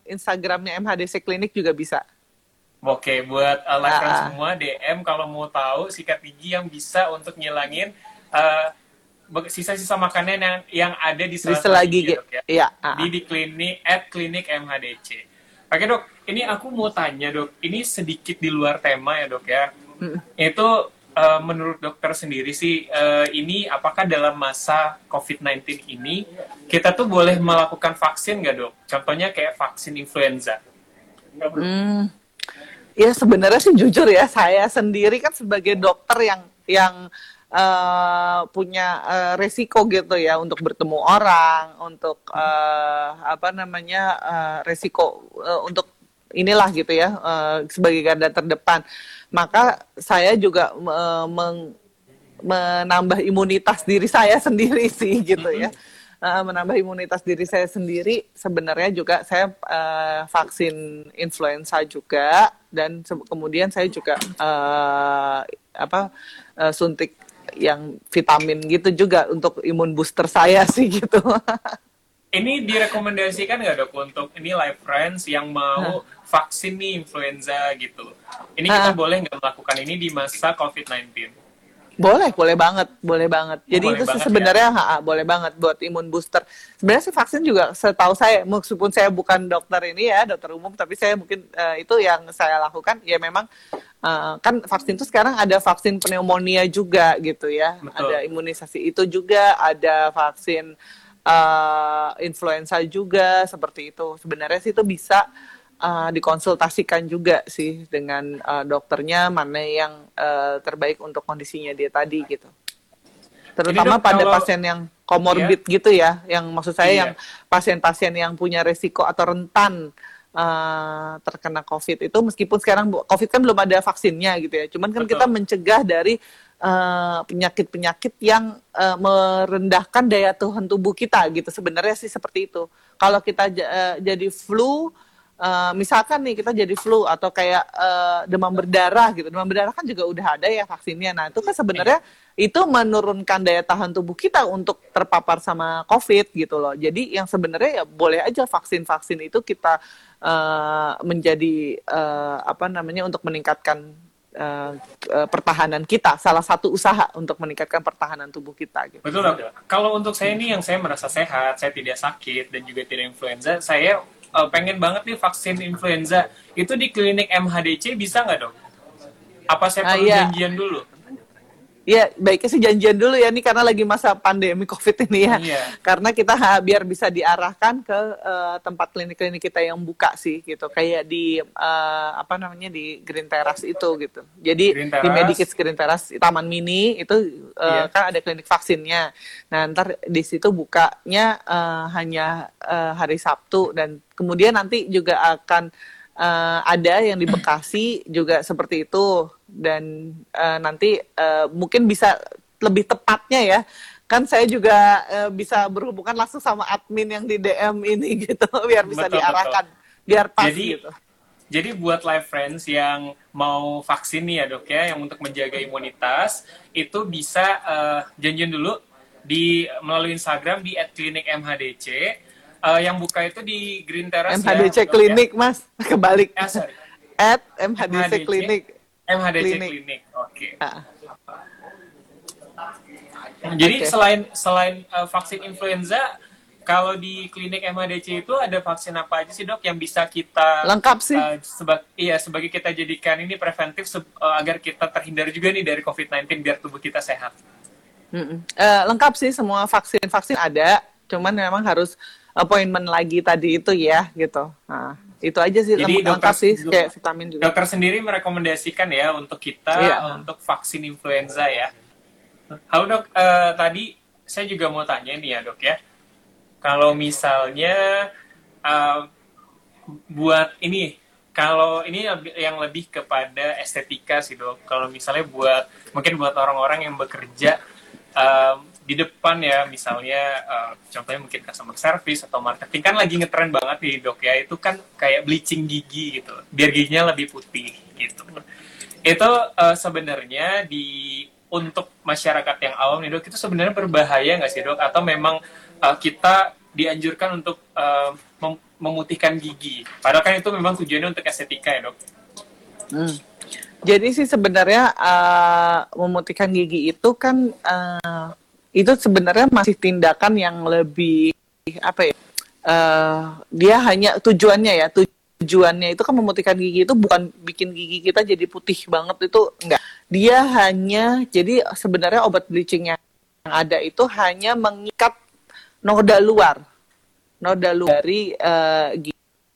Instagramnya MHDC Klinik juga bisa. Oke, buat uh, live friends Ah. semua DM kalau mau tahu sikat gigi yang bisa untuk ngilangin uh, sisa-sisa makanan yang yang ada di Di sela selai gigi, gigi. dok, ya. Iya. ah, Di di klinik at klinik MHDC. Oke dok, ini aku mau tanya dok, ini sedikit di luar tema ya dok ya. Mm. Itu uh, menurut dokter sendiri sih, uh, ini apakah dalam masa COVID-19 ini kita tuh boleh melakukan vaksin nggak dok? Contohnya kayak vaksin influenza. Hmm. Ya sebenarnya sih jujur ya saya sendiri kan sebagai dokter yang yang eh, punya eh, resiko gitu ya untuk bertemu orang, untuk eh, apa namanya eh, resiko eh, untuk inilah gitu ya eh, sebagai garda terdepan. Maka saya juga eh, meng- menambah imunitas diri saya sendiri sih gitu ya. Menambah imunitas diri saya sendiri sebenarnya juga saya eh, vaksin influenza juga dan kemudian saya juga eh, apa eh, suntik yang vitamin gitu juga untuk imun booster saya sih gitu. Ini direkomendasikan nggak dok untuk ini live friends yang mau vaksin nih influenza gitu. Ini kita boleh nggak melakukan ini di masa COVID-19? Boleh, boleh banget, boleh banget. Jadi Boleh itu sih banget sebenarnya ha, ha, boleh banget buat imun booster. Sebenarnya sih vaksin juga setahu saya, meskipun saya bukan dokter ini ya, dokter umum, tapi saya mungkin eh, itu yang saya lakukan. Ya memang eh, kan vaksin itu sekarang ada vaksin pneumonia juga gitu ya, Betul. ada imunisasi itu juga, ada vaksin eh, influenza juga seperti itu. Sebenarnya sih itu bisa uh, dikonsultasikan juga sih dengan uh, dokternya mana yang uh, terbaik untuk kondisinya dia tadi gitu. Terutama dok, pada kalau- pasien yang komorbid gitu ya, yang maksud saya Iya. yang pasien-pasien yang punya resiko atau rentan uh, terkena COVID itu meskipun sekarang COVID kan belum ada vaksinnya gitu ya, cuman kan Betul. kita mencegah dari uh, penyakit-penyakit yang uh, merendahkan daya tahan tubuh kita gitu sebenarnya sih seperti itu. Kalau kita uh, jadi flu Uh, misalkan nih kita jadi flu atau kayak uh, demam berdarah gitu, demam berdarah kan juga udah ada ya vaksinnya. Nah itu kan sebenarnya itu menurunkan daya tahan tubuh kita untuk terpapar sama COVID gitu loh. Jadi yang sebenarnya ya boleh aja vaksin-vaksin itu kita uh, menjadi uh, apa namanya untuk meningkatkan pertahanan kita. Salah satu usaha untuk meningkatkan pertahanan tubuh kita. Gitu. Betul dok. Kalau untuk saya ini yang saya merasa sehat, saya tidak sakit dan juga tidak influenza, saya uh, pengen banget nih vaksin influenza. Itu di klinik MHDC bisa nggak dok? Apa saya Ah, perlu iya. janjian dulu? Ya, baiknya sih janjian dulu ya nih karena lagi masa pandemi COVID ini ya. Iya. Karena kita ha, biar bisa diarahkan ke uh, tempat klinik-klinik kita yang buka sih gitu. Kayak di uh, apa namanya di Green Terrace itu gitu. Jadi Green di. Medikits Green Terrace Taman Mini itu uh, Iya. kan ada klinik vaksinnya. Nah, ntar di situ bukanya uh, hanya uh, hari Sabtu dan kemudian nanti juga akan uh, ada yang di Bekasi juga seperti itu dan uh, nanti uh, mungkin bisa lebih tepatnya ya kan saya juga uh, bisa berhubungan langsung sama admin yang di DM ini gitu biar bisa Betul, diarahkan biar pas Jadi- gitu. Jadi buat live friends yang mau vaksin nih ya dok ya, yang untuk menjaga imunitas itu bisa eh, janjian dulu di melalui Instagram di @klinikmhdc. Eh, yang buka itu di Green Terrace MHDC ya, klinik mas kebalik Ya? Eh, sorry. at MHDC MHDC. klinik MHDC Klinik. klinik. Oke. Ah, Jadi Oke. selain selain eh, vaksin influenza, kalau di klinik MHDC itu ada vaksin apa aja sih dok yang bisa kita lengkap sih eh, seba- iya sebagai kita jadikan ini preventif se- eh, agar kita terhindar juga nih dari COVID-19 biar tubuh kita sehat. Mm-mm. Eh, lengkap sih semua vaksin vaksin ada cuman memang harus appointment lagi tadi itu ya gitu nah itu aja sih Jadi lengkap dokter- sih kayak vitamin juga Dokter sendiri merekomendasikan ya untuk kita Iya. untuk vaksin influenza ya. Halo dok, Eh, tadi saya juga mau tanya nih ya dok ya. Kalau misalnya eh, buat ini, kalau ini yang lebih kepada estetika sih dok. Kalau misalnya buat mungkin buat orang-orang yang bekerja eh, di depan ya, misalnya eh, contohnya mungkin customer service atau marketing kan lagi ngetren banget nih dok ya. Itu kan kayak bleaching gigi gitu, biar giginya lebih putih gitu. Itu eh, sebenarnya di untuk masyarakat yang awam nih dok itu sebenarnya berbahaya nggak sih dok atau memang uh, kita dianjurkan untuk uh, mem- memutihkan gigi padahal kan itu memang tujuannya untuk estetika ya dok Hmm. Jadi sih sebenarnya eh, memutihkan gigi itu kan eh, itu sebenarnya masih tindakan yang lebih apa ya? eh, dia hanya tujuannya ya tujuannya itu kan memutihkan gigi itu bukan bikin gigi kita jadi putih banget itu enggak. Dia hanya jadi sebenarnya obat bleaching yang ada itu hanya mengikat noda luar noda luar dari eh,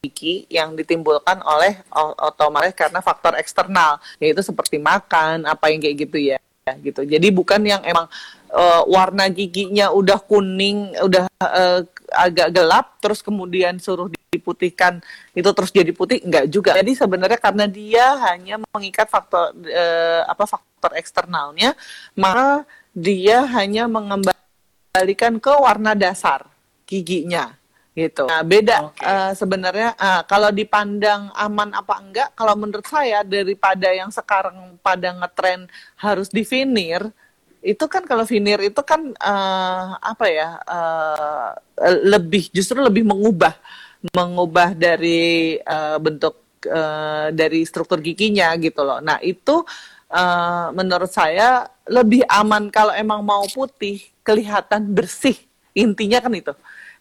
gigi yang ditimbulkan oleh otomatis karena faktor eksternal yaitu seperti makan apa yang kayak gitu ya gitu jadi bukan yang emang eh, warna giginya udah kuning udah eh, agak gelap terus kemudian suruh diputihkan itu terus jadi putih enggak juga jadi sebenarnya karena dia hanya mengikat faktor eh, apa faktor eksternalnya maka dia hanya mengembalikan ke warna dasar giginya gitu. Nah, beda Oke. eh, sebenarnya eh, kalau dipandang aman apa enggak, kalau menurut saya daripada yang sekarang pada ngetren harus di veneer, itu kan kalau veneer itu kan eh, apa ya eh, lebih justru lebih mengubah mengubah dari eh, bentuk eh, dari struktur giginya gitu loh. Nah itu eh, menurut saya lebih aman kalau emang mau putih kelihatan bersih intinya kan itu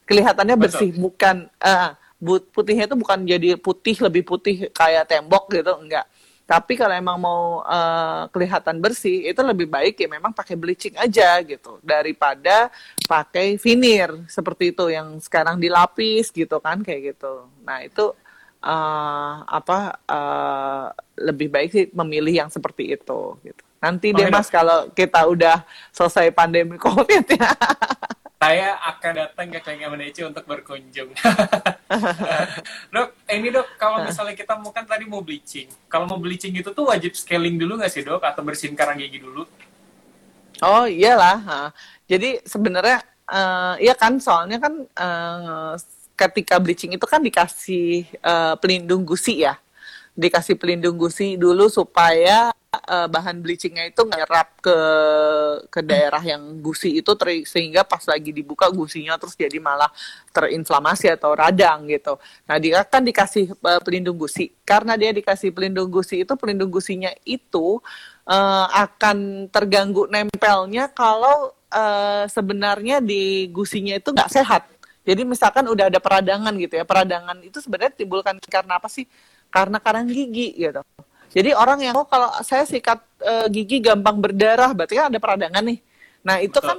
kelihatannya Betul. bersih bukan eh, but- putihnya itu bukan jadi putih lebih putih kayak tembok gitu enggak tapi kalau emang mau eh, kelihatan bersih itu lebih baik ya memang pakai bleaching aja gitu daripada pakai veneer seperti itu yang sekarang dilapis gitu kan kayak gitu. Nah itu eh, apa eh, lebih baik sih memilih yang seperti itu gitu. Nanti deh Oke, mas kalau kita udah selesai pandemi covid ya saya akan datang ke klinik MDC untuk berkunjung. dok, ini dok, kalau misalnya kita mau kan tadi mau bleaching, kalau mau bleaching itu tuh wajib scaling dulu nggak sih dok, atau bersihin karang gigi dulu? Oh iyalah. Jadi sebenarnya eh iya kan soalnya kan eh, ketika bleaching itu kan dikasih eh, pelindung gusi ya. Dikasih pelindung gusi dulu supaya eh, bahan bleachingnya itu nyerap ke ke daerah yang gusi itu ter- sehingga pas lagi dibuka gusinya terus jadi malah terinflamasi atau radang gitu. Nah dia kan dikasih eh, pelindung gusi. Karena dia dikasih pelindung gusi itu pelindung gusinya itu eh, akan terganggu nempelnya kalau eh, sebenarnya di gusinya itu nggak sehat. Jadi misalkan udah ada peradangan gitu ya, peradangan itu sebenarnya timbulkan karena apa sih? Karena karang gigi gitu. Jadi orang yang oh kalau saya sikat uh, gigi gampang berdarah, berarti kan ada peradangan nih. Nah itu Betul. kan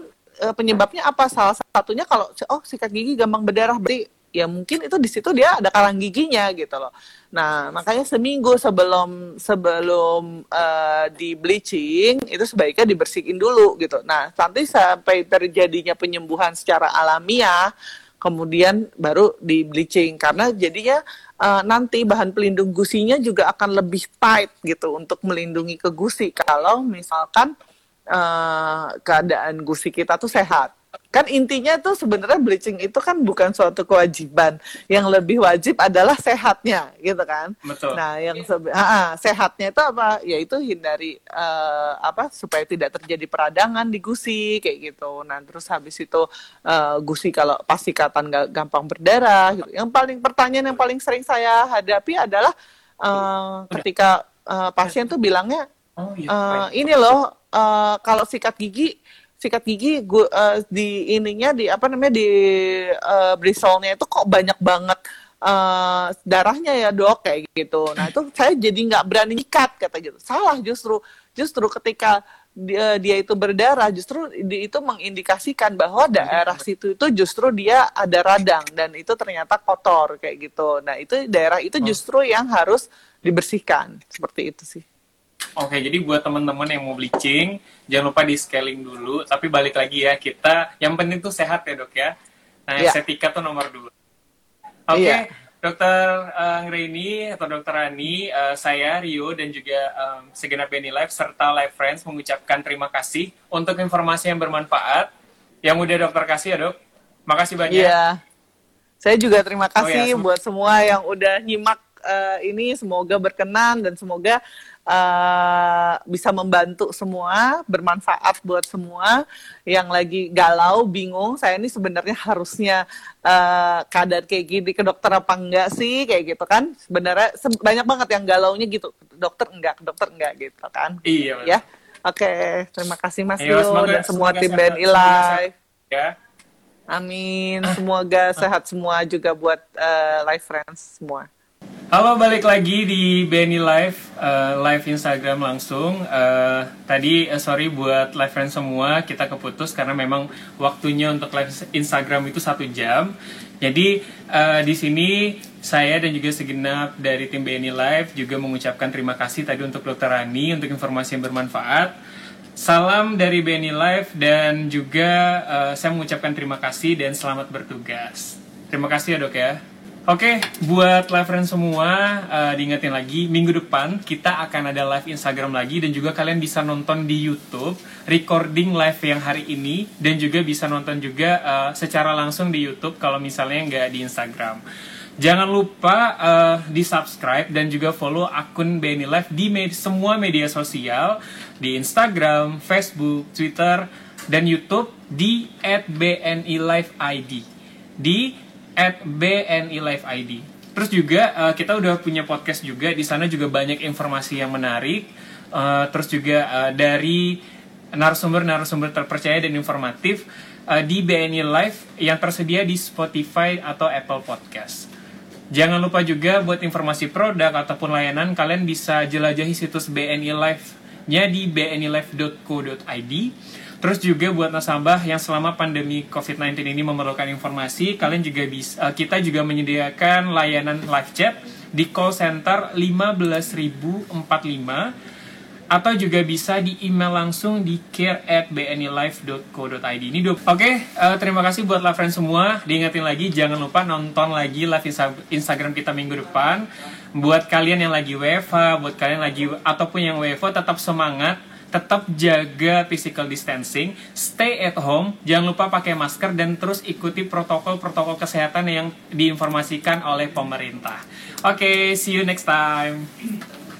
uh, penyebabnya apa? Salah satunya kalau oh sikat gigi gampang berdarah, berarti ya mungkin itu di situ dia ada kalang giginya gitu loh. Nah makanya seminggu sebelum sebelum uh, di bleaching itu sebaiknya dibersihin dulu gitu. Nah nanti sampai terjadinya penyembuhan secara alamiah kemudian baru di bleaching karena jadinya uh, nanti bahan pelindung gusinya juga akan lebih tight gitu untuk melindungi ke gusi. Kalau misalkan uh, keadaan gusi kita tuh sehat kan intinya tuh sebenarnya bleaching itu kan bukan suatu kewajiban yang lebih wajib adalah sehatnya gitu kan Betul. nah yang sebe- ah, sehatnya itu apa yaitu hindari uh, apa supaya tidak terjadi peradangan di gusi kayak gitu nah terus habis itu uh, gusi kalau pasti ikatan gak gampang berdarah gitu. yang paling pertanyaan yang paling sering saya hadapi adalah uh, ketika uh, pasien tuh bilangnya oh, iya. uh, ini loh uh, kalau sikat gigi sikat gigi gua, uh, di ininya di apa namanya di uh, brisolnya itu kok banyak banget uh, darahnya ya dok kayak gitu. Nah itu saya jadi nggak berani nyikat kata gitu. Salah justru justru ketika dia, dia itu berdarah justru di, itu mengindikasikan bahwa daerah situ itu justru dia ada radang dan itu ternyata kotor kayak gitu. Nah itu daerah itu oh. justru yang harus dibersihkan seperti itu sih. Oke, jadi buat teman-teman yang mau bleaching, jangan lupa di scaling dulu. Tapi balik lagi ya, kita yang penting tuh sehat ya dok ya. Nah, yeah. estetika tuh nomor dua. Oke, okay, iya. yeah. dokter uh, Ngreini atau dokter Rani, uh, saya Rio dan juga um, segenap Benny Life serta Life Friends mengucapkan terima kasih untuk informasi yang bermanfaat. Yang udah dokter kasih ya dok. Makasih banyak. Iya. Yeah. Saya juga terima kasih oh, ya, buat semua yang udah nyimak uh, ini. Semoga berkenan dan semoga uh, bisa membantu semua, bermanfaat buat semua yang lagi galau, bingung. Saya ini sebenarnya harusnya uh, keadaan kayak gini ke dokter apa enggak sih, kayak gitu kan? Sebenarnya se banyak banget yang galaunya gitu, dokter enggak, dokter enggak gitu kan? Iya. Ya, oke, okay. terima kasih Mas Rio dan semua tim BNI Live. Ya. Amin. Semoga sehat semua juga buat uh, live friends semua. Halo, balik lagi di Benny Live, uh, live Instagram langsung. Uh, tadi uh, sorry buat live friend semua, kita keputus karena memang waktunya untuk live Instagram itu satu jam. Jadi uh, di sini saya dan juga segenap dari tim BNI Live juga mengucapkan terima kasih tadi untuk Dokter Rani untuk informasi yang bermanfaat. Salam dari BNI Live dan juga uh, saya mengucapkan terima kasih dan selamat bertugas. Terima kasih ya dok ya. Oke, okay, buat live friend semua, uh, diingetin lagi, minggu depan kita akan ada live Instagram lagi dan juga kalian bisa nonton di YouTube recording live yang hari ini dan juga bisa nonton juga uh, secara langsung di YouTube kalau misalnya nggak di Instagram. Jangan lupa uh, di subscribe dan juga follow akun BNI Live di med semua media sosial di Instagram, Facebook, Twitter, dan YouTube di @bni_live_id di at BNI Live ID. Terus juga uh, kita udah punya podcast juga di sana juga banyak informasi yang menarik. Uh, terus juga uh, dari narasumber-narasumber terpercaya dan informatif uh, di BNI Live yang tersedia di Spotify atau Apple Podcast. Jangan lupa juga buat informasi produk ataupun layanan kalian bisa jelajahi situs BNI Live-nya di bnilive.co.id Terus juga buat nasabah yang selama pandemi COVID-19 ini memerlukan informasi, kalian juga bisa uh, kita juga menyediakan layanan live chat di call center 15045 atau juga bisa di email langsung di care at bnilive.co.id ini oke okay, uh, terima kasih buat live friend semua. Diingetin lagi jangan lupa nonton lagi live Instagram kita minggu depan. Buat kalian yang lagi WFH buat kalian lagi ataupun yang WFH tetap semangat tetap jaga physical distancing, stay at home, jangan lupa pakai masker dan terus ikuti protokol-protokol kesehatan yang diinformasikan oleh pemerintah. Oke, okay, see you next time.